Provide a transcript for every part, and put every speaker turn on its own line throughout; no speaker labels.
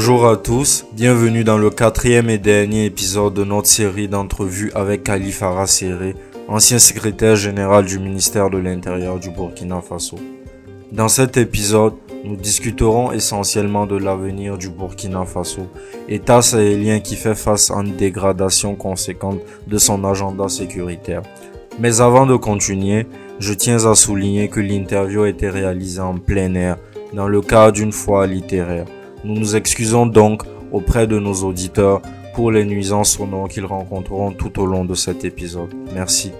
Bonjour à tous, bienvenue dans le quatrième et dernier épisode de notre série d'entrevues avec Khalifa Rasséré, ancien secrétaire général du ministère de l'Intérieur du Burkina Faso. Dans cet épisode, nous discuterons essentiellement de l'avenir du Burkina Faso, État sahélien qui fait face à une dégradation conséquente de son agenda sécuritaire. Mais avant de continuer, je tiens à souligner que l'interview a été réalisée en plein air, dans le cadre d'une foire littéraire. Nous nous excusons donc auprès de nos auditeurs pour les nuisances sonores qu'ils rencontreront tout au long de cet épisode. Merci.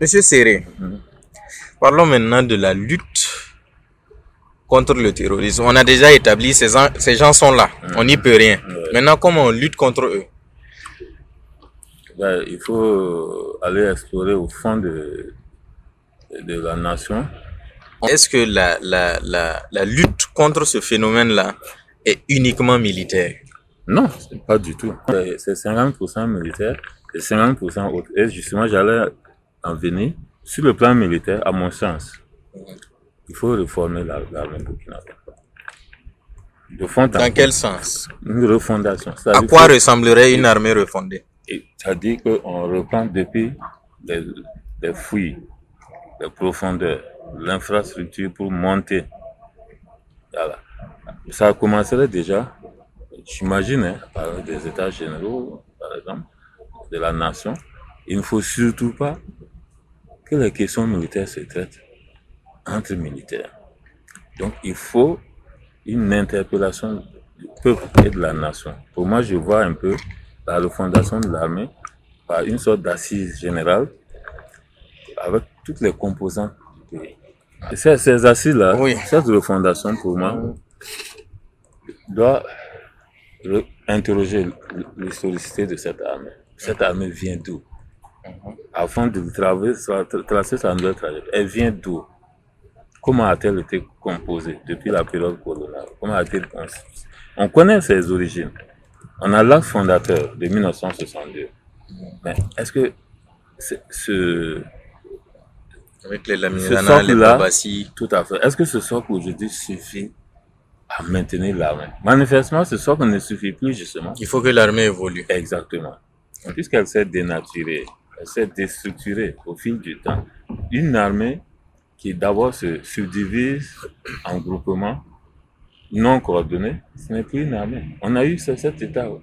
Monsieur Serré, parlons maintenant de la lutte contre le terrorisme. On a déjà établi ces, gens- ces gens sont là, on n'y peut rien. Maintenant, comment on lutte contre eux?
Ben, il faut aller explorer au fond de, de la nation.
Est-ce que la, la, la, la lutte contre ce phénomène-là est uniquement militaire?
Non, pas du tout. C'est c'est 50% militaire et 50% autre. Et justement, j'allais en venir. Sur le plan militaire, à mon sens, il faut réformer la- l'armée burkinabé. De fond
Dans quel sens?
Une refondation.
À quoi
que-
ressemblerait une armée refondée?
C'est-à-dire qu'on reprend depuis les, les fouilles, les profondeurs, l'infrastructure pour monter. Voilà. Ça commencerait déjà, j'imagine, hein, par des états généraux, par exemple, de la nation. Il ne faut surtout pas que les questions militaires se traitent entre militaires. Donc il faut une interpellation du peuple et de la nation. Pour moi, je vois un peu la refondation de l'armée par une sorte d'assise générale avec toutes les composantes du pays. Et ces, ces assises-là,
Oui.
cette refondation, pour moi, doit interroger l'historicité de cette armée. Cette armée vient d'où? Avant de traverser, tracer sa nouvelle trajectoire, elle vient d'où? Comment a-t-elle été composée depuis la période coloniale? Comment a-t-elle On connaît ses origines. On a l'acte fondateur de 1962. Mais est-ce que ce,
Avec les les Babassi.
tout à fait, est-ce que ce socle aujourd'hui suffit à maintenir l'armée? Manifestement, ce socle ne suffit plus justement.
Il faut que l'armée évolue.
Exactement. Puisqu'elle s'est dénaturée, elle s'est déstructurée au fil du temps. Une armée qui d'abord se subdivise en groupements non coordonnés, ce n'est plus une armée. On a eu ce- cet état. ouais.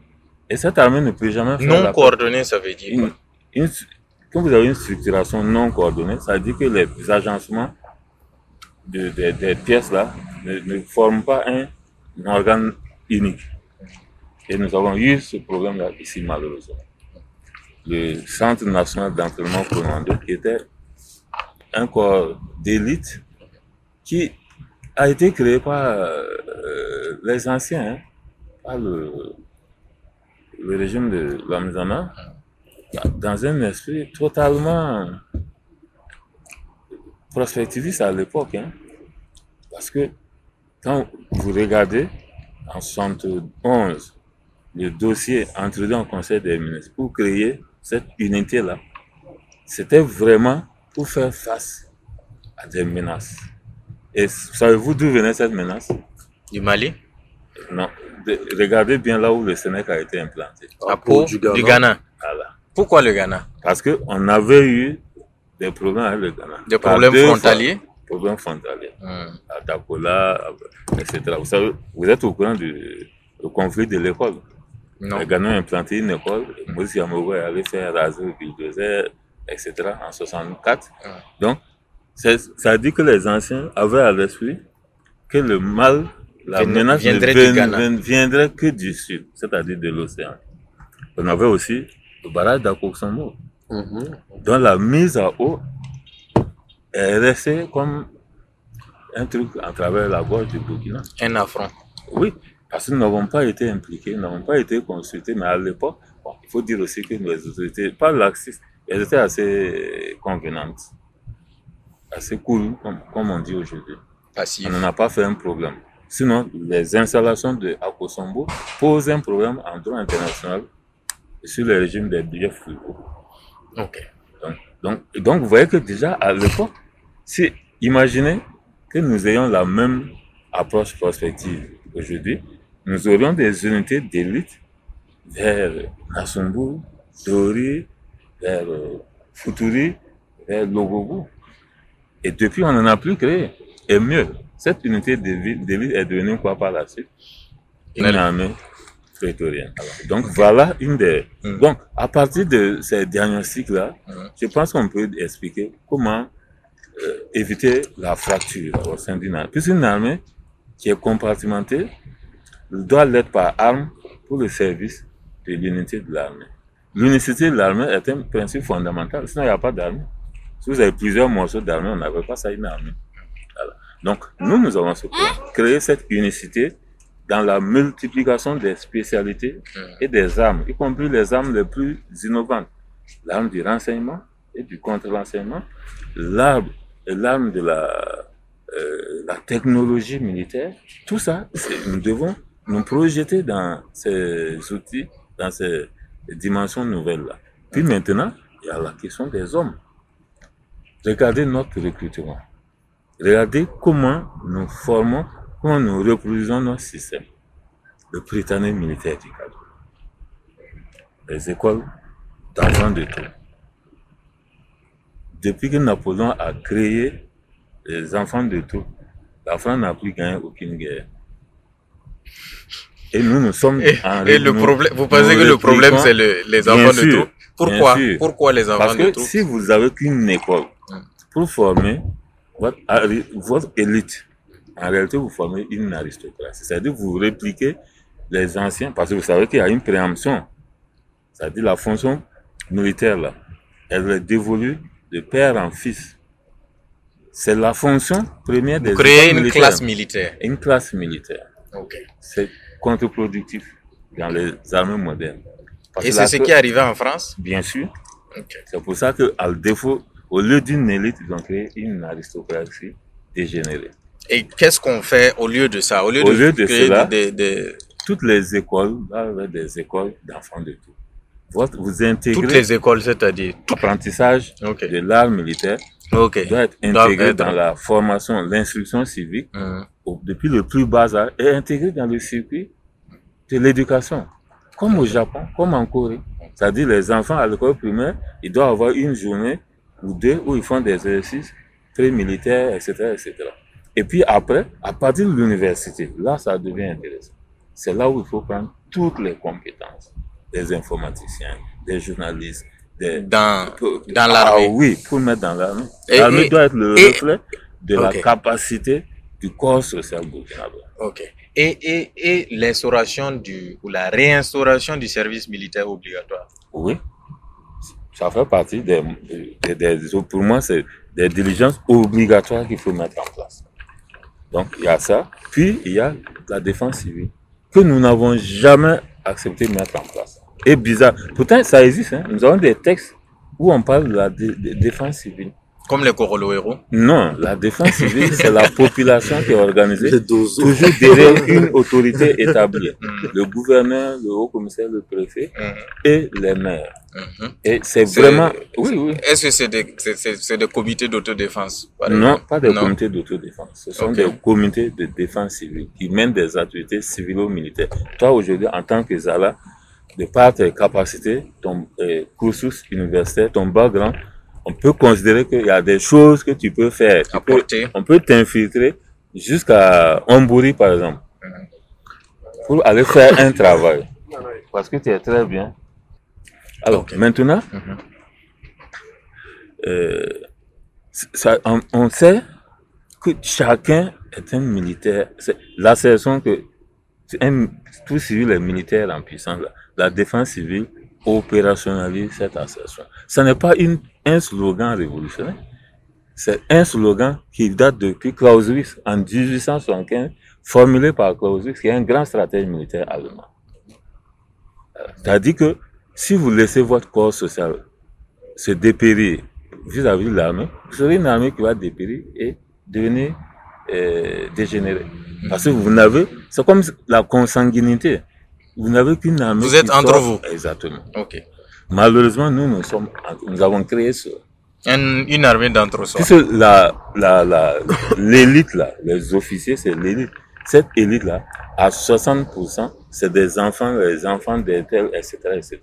Et cette armée ne peut jamais faire
Non
la
coordonné, ça veut dire
une, quand vous avez une structuration non coordonnée, ça veut dire que les agencements de, de- des pièces là ne, ne forment pas un, un organe unique. Et nous avons eu ce problème-là ici, malheureusement. Le Centre national d'entraînement commando, qui était un corps d'élite qui a été créé par euh, les anciens, hein, par le, régime de Lamizana, dans un esprit totalement prospectiviste à l'époque. hein. Parce que quand vous regardez en 71 le dossier introduit en Conseil des ministres pour créer cette unité-là, c'était vraiment pour faire face à des menaces. Et savez-vous d'où venait cette menace
Du Mali
Non. De- regardez bien là où le Sénégal a été implanté.
À Pau,
du
du
Ghana.
Ghana.
Voilà.
Pourquoi le Ghana
Parce qu'on avait eu des problèmes avec le Ghana.
Des problèmes
deux fois.
frontaliers
Problèmes frontaliers.
Hmm.
À Dakola, etc. Vous savez, vous êtes au courant du, du conflit de l'école.
Non.
Le Ghana a implanté une école. Moïse Yamogo est allé faire raser le bulldozer, etc. en 64.
Ah.
Donc, ça dit que les anciens avaient à l'esprit que le mal, la
Vien-
menace ne
viendrait
vien- viendrait que du sud, c'est-à-dire de l'océan. On avait aussi le barrage d'Akoksambo, dont la mise à eau est restée comme un truc à travers la gorge du Burkina.
Un affront.
Oui, parce que nous n'avons pas été impliqués, nous n'avons pas été consultés, mais à l'époque, bon, il faut dire aussi que les autorités, pas laxistes, elles étaient assez convenantes, assez cool, comme, comme on dit aujourd'hui.
Passif.
On n'en a pas fait un problème. Sinon, les installations de Akosombo posent un problème en droit international sur le régime des billets frugaux.
Ok.
Donc, Donc, donc, vous voyez que déjà, à l'époque, si, imaginez que nous ayons la même approche prospective aujourd'hui, nous aurions des unités d'élite vers Nassumbu, Dori, vers euh, Futuri, vers Logogo. Et depuis, on n'en a plus créé. Et mieux, cette unité d'élite d'élite est devenue quoi par la suite? Une armée prétorienne. Alors, donc voilà une des...
Mm.
Donc, à partir de ces diagnostics-là,
Mm.
je pense qu'on peut expliquer comment euh, éviter la fracture au sein d'une armée. Puisqu'une armée qui est compartimentée doit l'être par arme pour le service de l'unité de l'armée. L'unicité de l'armée est un principe fondamental, sinon il n'y a pas d'armée. Si vous avez plusieurs morceaux d'armée, on n'avait pas ça une armée. Donc, nous, nous avons ce. Créer cette unicité dans la multiplication des spécialités et des armes, y compris les armes les plus innovantes. L'arme du renseignement et du contre-renseignement, l'arme de la, euh, la technologie militaire, tout ça, nous devons nous projeter dans ces outils, dans ces dimensions nouvelles-là. Puis maintenant, il y a la question des hommes. Regardez notre recrutement. Regardez comment nous formons, comment nous reproduisons notre système. Le Britannique militaire du cadre. Les écoles d'enfants de tout. Depuis que Napoléon a créé les enfants de tout, la France n'a plus gagné aucune guerre. Et nous, nous sommes
Et,
en
et le
nous-
problème, vous pensez que le problème c'est le- les enfants de
sûr,
tout? Pourquoi? Pourquoi les enfants
Parce
de
que
tout?
si vous avez qu'une école. Pour former votre, élite, en réalité, vous formez une aristocratie. C'est-à-dire vous répliquez les anciens, parce que vous savez qu'il y a une préemption. C'est-à-dire la fonction militaire, là, elle est dévolue de père en fils. C'est la fonction première des
Vous créez une
militaires.
classe militaire.
Une classe militaire.
Ok.
C'est contre-productif dans les armées modernes. Parce
Et c'est ce qui est arrivé en France?
Bien sûr.
Ok.
C'est pour ça que, à défaut, au lieu d'une élite, ils ont créé une aristocratie dégénérée.
Et qu'est-ce qu'on fait au lieu de ça? Au lieu
Au
de,
lieu de
créer
cela,
des, des-
Toutes les écoles, avec des écoles d'enfants de tout. Votre, vous intégrez
toutes les écoles, c'est-à-dire.
l'apprentissage
Ok.
de l'art militaire
Ok.
doit être intégré
être-
dans la formation, l'instruction civique, au- depuis le plus bas âge, et intégré dans le circuit de l'éducation. Comme au Japon, comme en Corée. C'est-à-dire les enfants à l'école primaire, ils doivent avoir une journée ou deux où ils font des exercices pré-militaires, etc., etc. Et puis après, à partir de l'université, là, ça devient intéressant. C'est là où il faut prendre toutes les compétences des informaticiens, des journalistes, des...
Dans,
pour-
dans l'armée.
Ah oui, pour mettre dans l'armée. L'armée doit être le
et-
reflet de la capacité du corps social burkinabé.
Ok. Et, et, et l'instauration du, ou la réinstauration du service militaire obligatoire.
Oui, ça fait partie des, des, des- pour moi, c'est des diligences obligatoires qu'il faut mettre en place. Donc, il y a ça. Puis, il y a la défense civile, que nous n'avons jamais accepté de mettre en place. Et bizarre. Pourtant, ça existe. hein. Nous avons des textes où on parle de la dé- dé- défense civile.
Comme les Corollo
Non, la défense civile, c'est la population qui est organisée toujours derrière une autorité établie.
Mhm.
Le gouverneur, le haut commissaire, le préfet
Mhm.
et les maires.
Mhm.
Et c'est vraiment... Oui, oui.
Est-ce que c'est des, c'est, des comités d'autodéfense
Non, pas des
Non.
comités d'autodéfense. Ce sont des comités de défense civile qui mènent des activités civilo-militaires. Toi, aujourd'hui, en tant que Zala, de par tes capacités, ton euh, cursus universitaire, ton background, on peut considérer qu'il y a des choses que tu peux faire. Tu peux-
Apporter.
on peut t'infiltrer jusqu'à Ombouri, par exemple, pour aller faire un travail. Parce que tu es très bien. Alors, maintenant,
Mhm.
euh, ça, on, on sait que chacun est un militaire. C'est l'assertion que un- tout civil est militaire en puissance. La, la défense civile opérationnalise cette assertion. Ce n'est pas une, un slogan révolutionnaire. C'est un slogan qui date depuis Clausewitz en 1875, formulé par Clausewitz, qui est un grand stratège militaire allemand. Euh, C'est-à-dire que si vous laissez votre corps social se dépérir vis-à-vis de l'armée, vous aurez une armée qui va dépérir et devenir euh, dégénérée. Parce que vous n'avez, c'est comme la consanguinité. Vous n'avez qu'une armée.
Vous êtes
qui
entre
sort-
vous.
Exactement.
Ok.
Malheureusement, nous, nous sommes, nous avons créé ce,
Un- une armée d'entre-soi.
Puisque la, la, la, l'élite là, les officiers, c'est l'élite. Cette élite là, à 60%, c'est des enfants, les enfants des tels, etc., etc.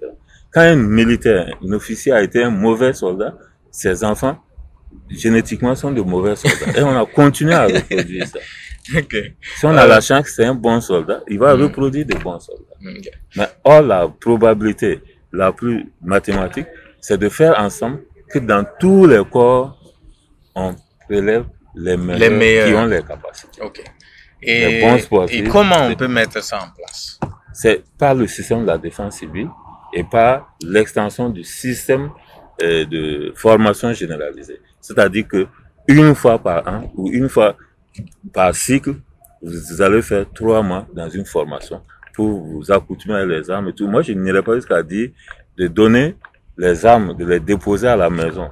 Quand un militaire, un officier a été un mauvais soldat, ses enfants, génétiquement, sont de mauvais soldats. Et on a continué à reproduire ça.
Ok.
Si on a
Euh.
la chance que c'est un bon soldat, il va
Mm.
reproduire des bons soldats.
Ok.
Mais or, la probabilité la plus mathématique, c'est de faire ensemble que dans tous les corps, on prélève les meilleurs,
meilleurs.
qui ont les capacités.
Ok.
Les
Et,
bons sportifs,
et comment on peut mettre ça en place?
C'est par le système de la défense civile et par l'extension du système euh, de formation généralisée. C'est-à-dire que une fois par an ou une fois par cycle, vous allez faire trois mois dans une formation pour vous accoutumer à les armes et tout. Moi, je n'irai pas jusqu'à dire de donner les armes, de les déposer à la maison,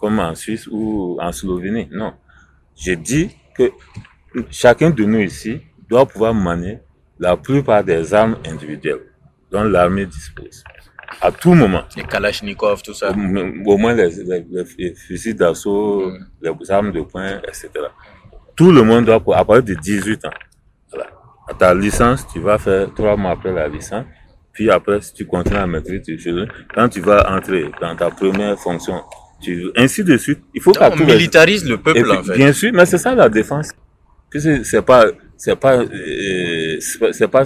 comme en Suisse ou en Slovénie. Non. J'ai dit que chacun de nous ici doit pouvoir manier la plupart des armes individuelles dont l'armée dispose. À tout moment.
Les Kalachnikov, tout ça.
Au, au moins les, les- les fusils d'assaut,
Mm.
les armes de poing, etc. Tout le monde doit, à partir de 18 ans, voilà. Ta licence, tu vas faire trois mois après la licence. Puis après, si tu continues à maîtriser, quand tu vas entrer dans ta première fonction, tu, ainsi de suite. Il faut qu'à
on
tous les-
militarise le peuple,
puis,
en fait.
Bien sûr, mais c'est ça la défense. C'est pas, c'est pas, euh, c'est pas-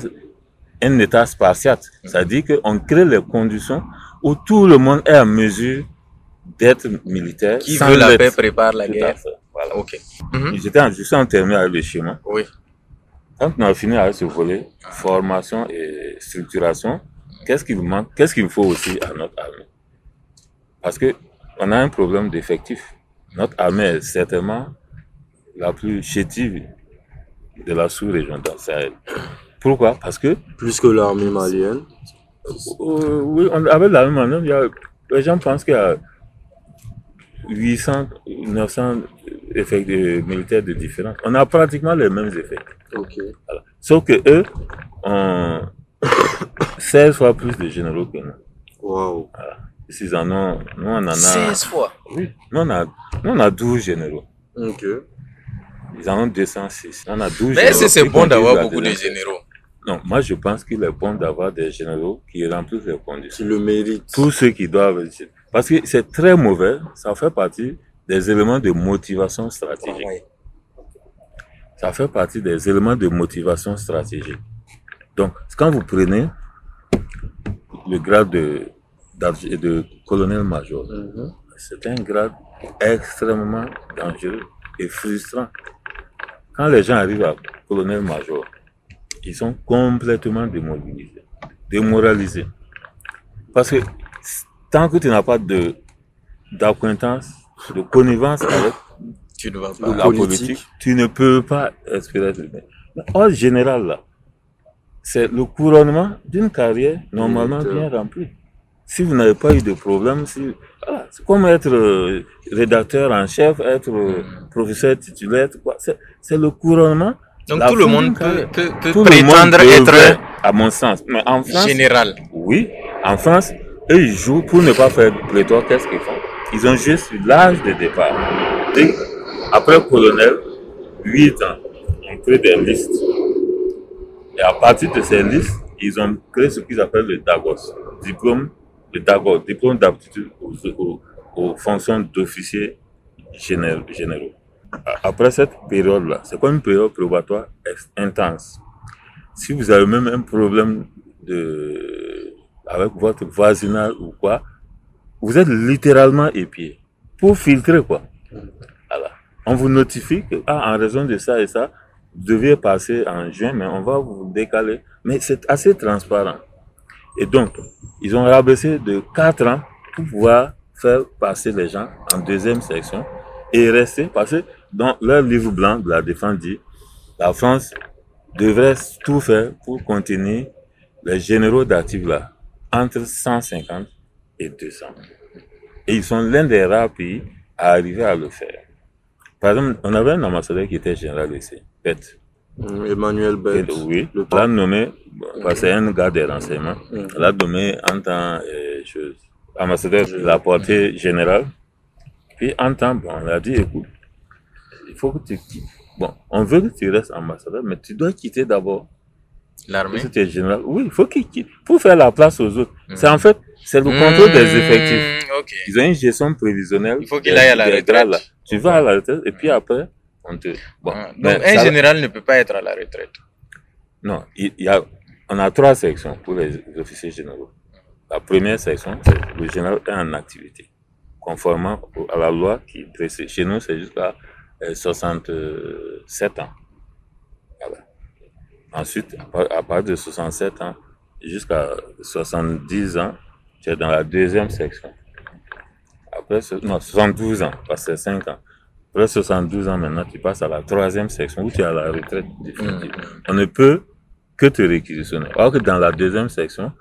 un état spartiate. Ça dit qu'on crée les conditions où tout le monde est à mesure d'être militaire.
Qui
sans
veut la paix prépare la guerre.
Voilà.
Ok. Mhm.
J'étais en, suis en terminale avec le schéma.
Oui.
Quand on a fini avec ce volet, formation et structuration, qu'est-ce qu'il vous manque, qu'est-ce qu'il faut aussi à notre armée? Parce que on a un problème d'effectif. Notre armée est certainement la plus chétive de la sous-région dans Sahel. Pourquoi? Parce que,
Plus que l'armée malienne.
euh, oui, on, avec l'armée maintenant, il y a, les gens pensent qu'il y a 800, 900 effets de- militaires de différence. On a pratiquement les mêmes effets.
Ok.
Voilà. Sauf que eux ont 16 fois plus de généraux que nous.
Waouh.
S'ils en ont, nous on en a.
16 fois.
Oui, nous on a, nous on a 12 généraux.
Ok.
Ils en ont 206. On a 12
Mais
généraux.
est-ce que c'est bon d'avoir beaucoup de généraux?
Non, moi je pense qu'il est bon d'avoir des généraux qui remplissent les conditions.
Qui le mérite.
Tous ceux qui doivent. Parce que c'est très mauvais, ça fait partie des éléments de motivation stratégique. Ça fait partie des éléments de motivation stratégique. Donc, quand vous prenez le grade de, colonel-major,
Mhm.
c'est un grade extrêmement dangereux et frustrant. Quand les gens arrivent à colonel-major, ils sont complètement démobilisés, démoralisés. Parce que tant que tu n'as pas d'acquaintance, de connivence avec
Tu ne vas
Le
pas.
la
politique.
politique, tu ne peux pas espérer En général, là, c'est le couronnement d'une carrière normalement bien remplie. Si vous n'avez pas eu de problème, si, voilà, c'est comme être euh, rédacteur en chef, être euh,
Mm.
professeur titulaire, quoi. C'est, c'est le couronnement.
Donc tout le monde peut,
carrière.
peut, peut
Tout le monde
prétendre être
à mon sens. Mais en France,
général.
oui, en France, eux, ils jouent pour ne pas faire pléthore. Qu'est-ce qu'ils font? Ils ont sur l'âge de départ. Et après colonel, 8 ans, on crée des listes. Et à partir de ces listes, ils ont créé ce qu'ils appellent le DAGOS, diplôme, le DAGOS, diplôme d'aptitude aux, fonctions d'officier général- généraux. Après cette période-là, c'est comme une période probatoire intense. Si vous avez même un problème de, avec votre voisinage ou quoi, vous êtes littéralement épié pour filtrer quoi. On vous notifie que, ah, en raison de ça et ça, vous deviez passer en juin, mais on va vous décaler. Mais c'est assez transparent. Et donc, ils ont rabaissé de 4 ans pour pouvoir faire passer les gens en deuxième section et rester, parce que dans leur livre blanc de la défense dit, la France devrait tout faire pour contenir les généraux d'actifs là, entre 150 et 200. Et ils sont l'un des rares pays à arriver à le faire. Par exemple, on avait un ambassadeur qui était général ici, Pet.
Mm, Emmanuel Bett.
Oui, on l'a nommé, c'est un gars des renseignements, on l'a nommé en tant euh, chose, ambassadeur de la portée générale. Puis en temps, bon, on a dit, écoute, il faut que tu quittes. Bon, on veut que tu restes ambassadeur, mais tu dois quitter d'abord.
L'armée.
C'était général. Oui, il faut qu'il quitte pour faire la place aux autres. C'est en fait, c'est le contrôle des
Mmh,
effectifs. Ils ont une gestion prévisionnelle.
Il faut qu'il aille à la retraite.
là. Tu vas à la retraite et puis après, on te. Bon,
Ah, Donc, un
ça-
général ne peut pas être à la retraite.
Non, il il y a, on a trois sections pour les officiers généraux. La première section, c'est le général est en activité, conformément à la loi qui précède. Chez nous, c'est jusqu'à euh, 67 ans. Voilà. Ensuite, à partir de 67 ans jusqu'à 70 ans, tu es dans la deuxième section. Après, non, 72 ans, parce que c'est 5 ans. Après 72 ans, maintenant, tu passes à la troisième section où tu es à la retraite définitive. On ne peut que te réquisitionner. Alors que dans la deuxième section,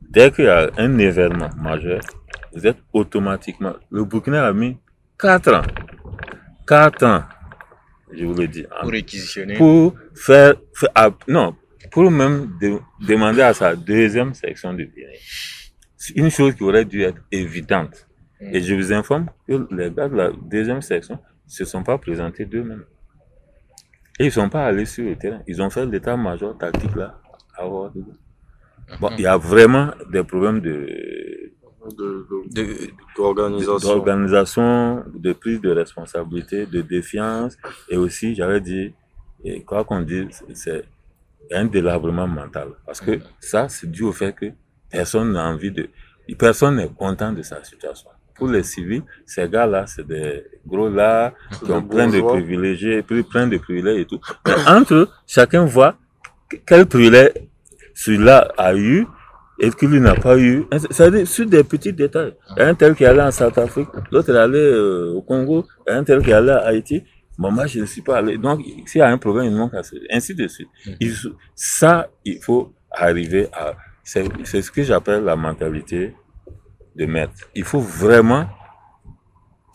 dès qu'il y a un événement majeur, vous êtes automatiquement. Le Burkina a mis 4 ans. 4 ans, je vous le dis. en-
Pour réquisitionner.
pour faire, faire- ah, non, pour même de- demander à sa deuxième section de bien. C'est une chose qui aurait dû être évidente.
Mm.
Et je vous informe que les gars de la deuxième section ne se sont pas présentés d'eux-mêmes. Et ils ne sont pas allés sur le terrain. Ils ont fait l'état-major tactique là. à Ouagadougou. Bon, il y a vraiment des problèmes de,
de, de-
De-
d'organisation.
de prise de responsabilité, de défiance, et aussi, j'avais dit, et quoi qu'on dise, c'est un délabrement mental. Parce que ça, c'est dû au fait que personne n'a envie de, personne n'est content de sa situation. Pour les civils, ces gars-là, c'est des gros là, qui ont plein de puis plein de privilèges et tout. Mais entre eux, chacun voit quel privilège celui-là a eu et que lui n'a pas eu. C'est-à-dire sur des petits détails. Il y a un tel qui est allé en South Afrique, l'autre est allé euh, au Congo, un tel qui est allé à Haïti. Bon, moi, je ne suis pas allé. Donc, s'il y a un problème, il manque à ce. Ainsi de suite. Il- ça, il faut arriver à. C'est ce que j'appelle la mentalité de maître. Il faut vraiment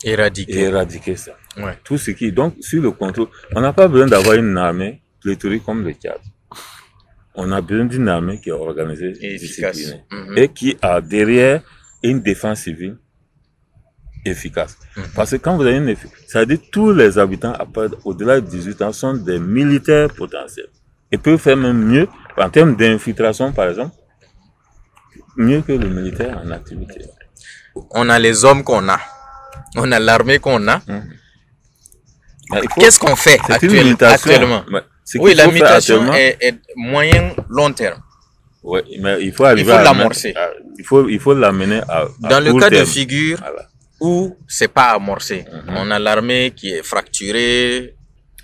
Éradiquer.
éradiquer ça.
Ouais.
Tout ce qui. Donc, sur le contrôle, on n'a pas besoin d'avoir une armée pléthorique comme le Tchad. On a besoin d'une armée qui est organisée,
Et
disciplinée
Mhm.
et qui a derrière une défense civile efficace.
Mhm.
Parce que quand vous avez une ça veut dire que tous les habitants au-delà de 18 ans sont des militaires potentiels et peuvent faire même mieux en termes d'infiltration, par exemple, mieux que le militaire en activité.
On a les hommes qu'on a. On a l'armée qu'on a.
Faut-
Qu'est-ce qu'on fait actuel- actuellement Oui, la mutation est, est moyen long terme.
Ouais, mais il faut arriver
faut
à
l'amorcer.
il faut, il faut l'amener à, à
Dans le cas de figure
Voilà.
où c'est pas amorcé,
Mhm.
on a l'armée qui est fracturée.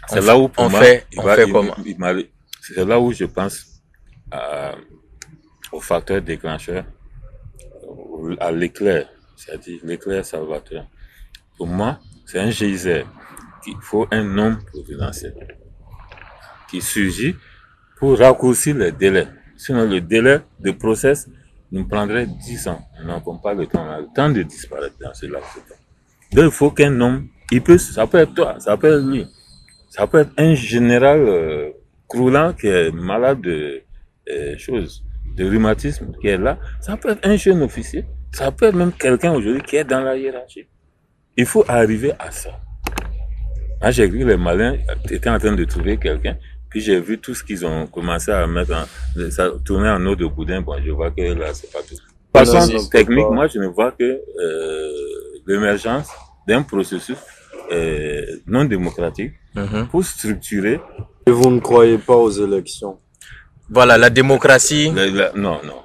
C'est là où pour
on
moi,
fait,
il
on
va-
fait
il-
comment?
C'est là où je pense à- au facteur déclencheur, à l'éclair, c'est-à-dire l'éclair salvateur. Pour moi, c'est un geyser qu'il faut un homme providentiel qui surgit pour raccourcir les délais. Sinon, le délai de process nous prendrait 10 ans. Nous n'avons pas le temps. Le temps de disparaître dans ce laps de temps. Donc, il faut qu'un homme, il peut, ça peut être toi, ça peut être lui, ça peut être un général euh, croulant qui est malade de euh, choses, de rhumatisme, qui est là. Ça peut être un jeune officier. Ça peut être même quelqu'un aujourd'hui qui est dans la hiérarchie. Il faut arriver à ça. Moi, j'ai vu que les malins étaient en train de trouver quelqu'un. Puis j'ai vu tout ce qu'ils ont commencé à mettre en, ça tourner en eau de boudin. Bon, je vois que là, c'est pas tout. Façon technique,
pas-
moi, je ne vois que euh, l'émergence d'un processus euh, non démocratique
Mhm.
pour structurer.
Et vous ne croyez pas aux élections?
Voilà, la démocratie.
la- la- non, non.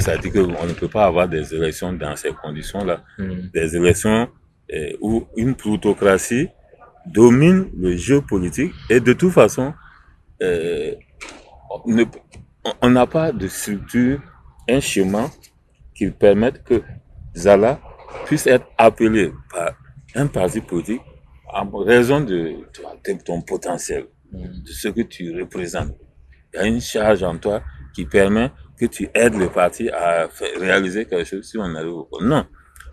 Ça veut dire qu'on ne peut pas avoir des élections dans ces conditions-là.
Mhm.
Des élections euh, où une plutocratie domine le jeu politique et de toute façon, euh, on n'a pas de structure, un chemin qui permette que Zala puisse être appelé par un parti politique en raison de, de ton potentiel,
Mhm.
de ce que tu représentes. Il y a une charge en toi qui permet que tu aides le parti à faire- réaliser quelque chose si on arrive au pouvoir. Non,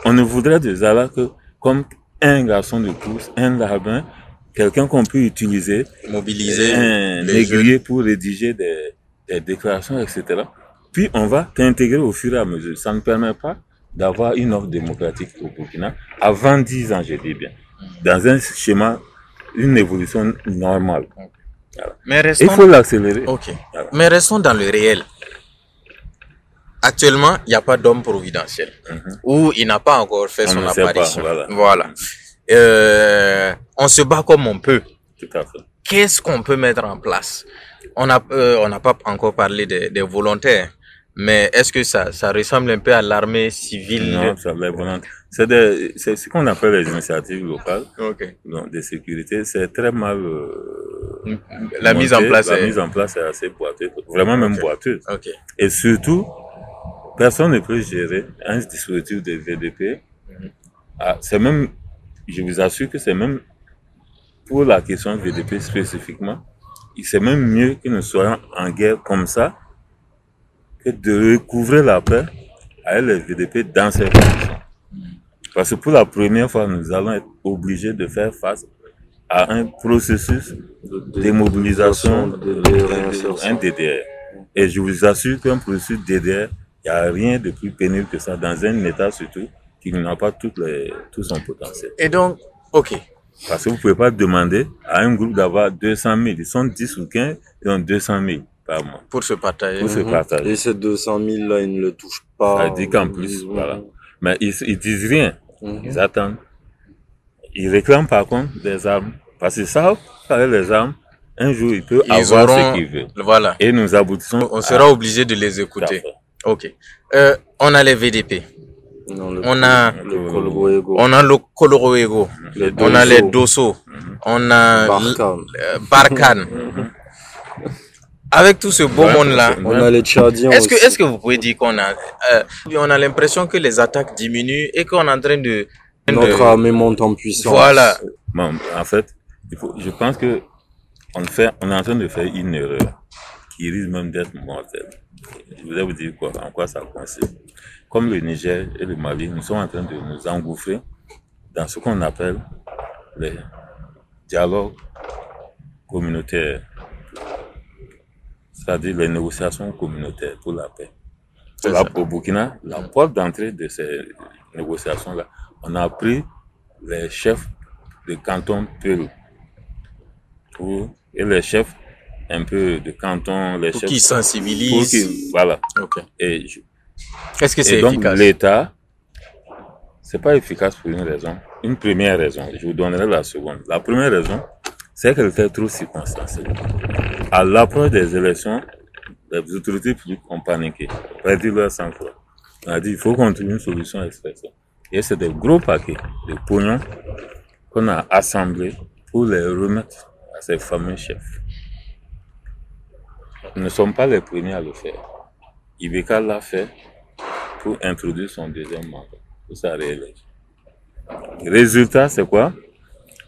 on ne voudrait de Zala que comme un garçon de course, un rabbin, quelqu'un qu'on peut utiliser
Mobiliser
un aiguillé pour rédiger des, des déclarations, etc. Puis on va t'intégrer au fur et à mesure. Ça ne permet pas d'avoir une offre démocratique au Burkina avant 10 ans, je dis bien, dans un schéma, une évolution normale.
Mais
Il faut l'accélérer.
ok. Mais restons dans le réel. Actuellement, il n'y a pas d'homme providentiel.
Mhm.
Ou il n'a pas encore fait
On
son
pas,
apparition.
voilà.
voilà. Euh, on se bat comme on peut.
Tout à fait.
Qu'est-ce qu'on peut mettre en place? On a, euh, on n'a pas encore parlé des, des volontaires. Mais est-ce que ça, ça ressemble un peu à l'armée civile?
Non, ça. C'est ce qu'on appelle les initiatives locales
Ok.
donc, de sécurité. C'est très mal. euh,
La mise en place
La
est...
mise en place est assez boiteuse, vraiment même boiteuse. Et surtout, personne ne peut gérer un dispositif de VDP. Ah, c'est même, je vous assure que c'est même pour la question VDP spécifiquement, il- c'est même mieux que nous soyons en guerre comme ça que de recouvrer la paix avec les VDP dans ces conditions. Parce que pour la première fois, nous allons être obligés de faire face à un processus de démobilisation,
de
de-
réinsertion.
un DDR. Et je vous assure qu'un processus DDR, il n'y a rien de plus pénible que ça, dans un État surtout, qui n'a pas toutes les, tout son potentiel.
Et donc, ok.
Parce que vous ne pouvez pas demander à un groupe d'avoir 200 000. Ils sont 10 ou 15, ils ont 200 000 par mois.
Pour se partager.
Pour se
Mhm.
partager.
Et ces 200 000 là, ils ne le touchent pas.
Ça dit qu'en plus,
Mhm.
voilà. Mais ils, ils disent rien.
Mhm.
Ils attendent. Ils réclament par contre des armes. Parce qu'ils savent qu'avec les armes, un jour, ils peuvent
Ils
avoir
auront-
ce qu'ils veulent.
Voilà.
Et nous aboutissons
On
à-
sera obligé de les écouter. Ok. Euh, on a les VDP.
Non, le-
On a,
le
on a le Coloroego.
les
On a
Dosso,
les Dosso. On a
Barkhane.
euh, Barkhane. Avec tout ce beau
Ouais,
monde-là,
On a les Tchadiens
est-ce que,
aussi.
est-ce que vous pouvez dire qu'on a, euh, on a l'impression que les attaques diminuent et qu'on est en train de,
Notre armée monte en puissance.
Voilà.
Bon, en fait, il faut, je pense que on, fait, on est en train de faire une erreur qui risque même d'être mortelle. Je voulais vous dire quoi, en quoi ça consiste. Comme le Niger et le Mali, nous sommes en train de nous engouffrer dans ce qu'on appelle les dialogues communautaires, c'est-à-dire les négociations communautaires pour la paix. Là,
ça.
au Burkina, la porte d'entrée de ces négociations-là, on a pris les chefs de canton Pérou pour- et les chefs un peu de canton, les
pour
chefs
qu'ils
pour
sensibilisent.
voilà.
Ok.
Et, je-
Est-ce que c'est
donc l'État, c'est pas efficace pour une raison. Une première raison, je vous donnerai la seconde. La première raison, c'est qu'elle était trop circonstancielle. À l'approche des élections, les autorités publiques ont paniqué, perdu leur sang-froid. On a dit il faut qu'on trouve une solution express. Et c'est des gros paquets de pognon qu'on a assemblés pour les remettre à ces fameux chefs. Nous ne sommes pas les premiers à le faire. Ibeka l'a fait pour introduire son deuxième mandat, pour sa réélection. Résultat, c'est quoi?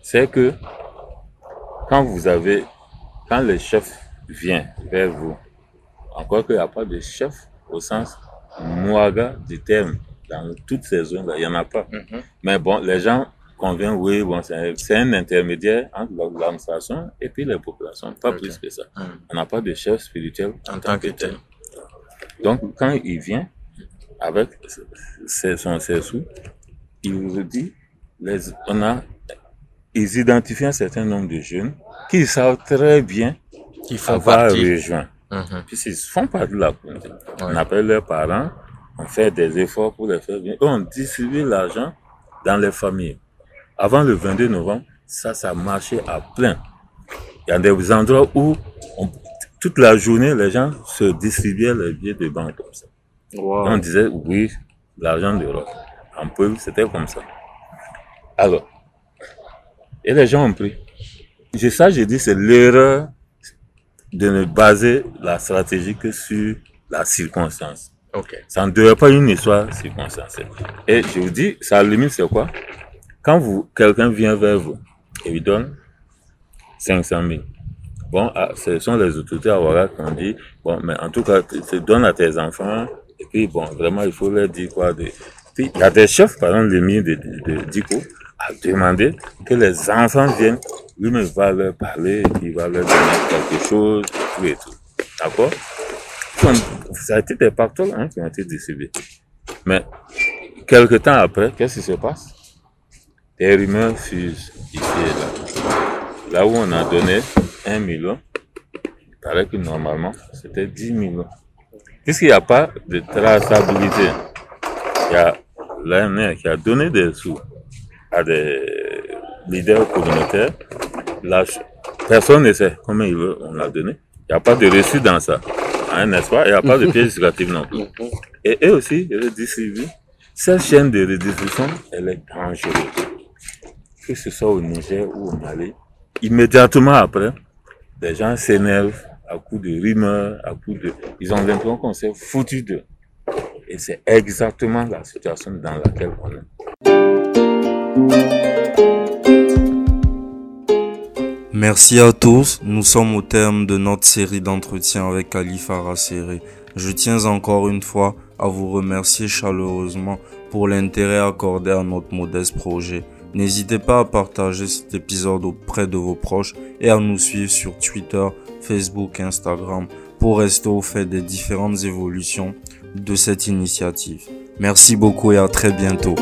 C'est que quand vous avez, quand le chef vient vers vous, encore qu'il n'y a pas de chef au sens Mouaga du terme, dans toutes ces zones-là, il n'y en a pas.
Mhm.
Mais bon, les gens conviennent, oui, bon, c'est un intermédiaire entre l'administration et puis les populations, pas plus que ça.
Mhm.
On n'a pas de chef spirituel
En tant que tel.
donc, quand il vient avec ses, son, ses sous, il vous dit, les, on a, ils identifient un certain nombre de jeunes qui savent très bien
Qui font
avoir
partie.
rejoint.
Mhm.
Puis ils font partie de la communauté. On appelle leurs parents, on fait des efforts pour les faire venir. On distribue l'argent dans les familles. Avant le 22 novembre, ça, ça marchait à plein. Il y a des endroits où on- toute la journée, les gens se distribuaient les billets de banque comme ça.
Wow.
On disait, oui, l'argent d'Europe. En peu, c'était comme ça. Alors, et les gens ont pris. C'est ça, j'ai dit, c'est l'erreur de ne baser la stratégie que sur la circonstance.
Ok.
Ça ne devrait pas une histoire circonstancielle. Et je vous dis, sa limite, c'est quoi? Quand vous, quelqu'un vient vers vous et lui donne 500 000, bon, ah, ce sont les autorités à Ouaga qui ont dit, bon, mais en tout cas, tu donnes à tes enfants, et puis, bon, vraiment, il faut leur dire quoi de... Puis, il y a des chefs, par exemple, l'émir de, de, Diko, a demandé que les enfants viennent, lui-même va leur parler, il va leur donner quelque chose, tout et tout. D'accord? Ça a été des pactoles hein, qui ont été distribués. Mais quelque temps après, qu'est-ce qui se passe? Des rumeurs fusent ici et là. Là où on a donné un million, il paraît que normalement, c'était 10 millions. Puisqu'il n'y a pas de traçabilité, il y a l'ANR qui a donné des sous à des leaders communautaires. Là, personne ne sait comment il veut, on l'a donné. Il n'y a pas de reçu dans ça, hein, n'est-ce pas? Il n'y a pas de pièce justificative non plus. Et eux aussi, redistribuent. Cette chaîne de redistribution, elle est dangereuse. Que ce soit au Niger ou au Mali, immédiatement après, les gens s'énervent à coup de rumeurs, à coup de... Ils ont l'impression qu'on s'est foutu d'eux. Et c'est exactement la situation dans laquelle on est.
Merci à tous. Nous sommes au terme de notre série d'entretiens avec Ali Farah Je tiens encore une fois à vous remercier chaleureusement pour l'intérêt accordé à notre modeste projet. N'hésitez pas à partager cet épisode auprès de vos proches et à nous suivre sur Twitter, Facebook, Instagram pour rester au fait des différentes évolutions de cette initiative. Merci beaucoup et à très bientôt.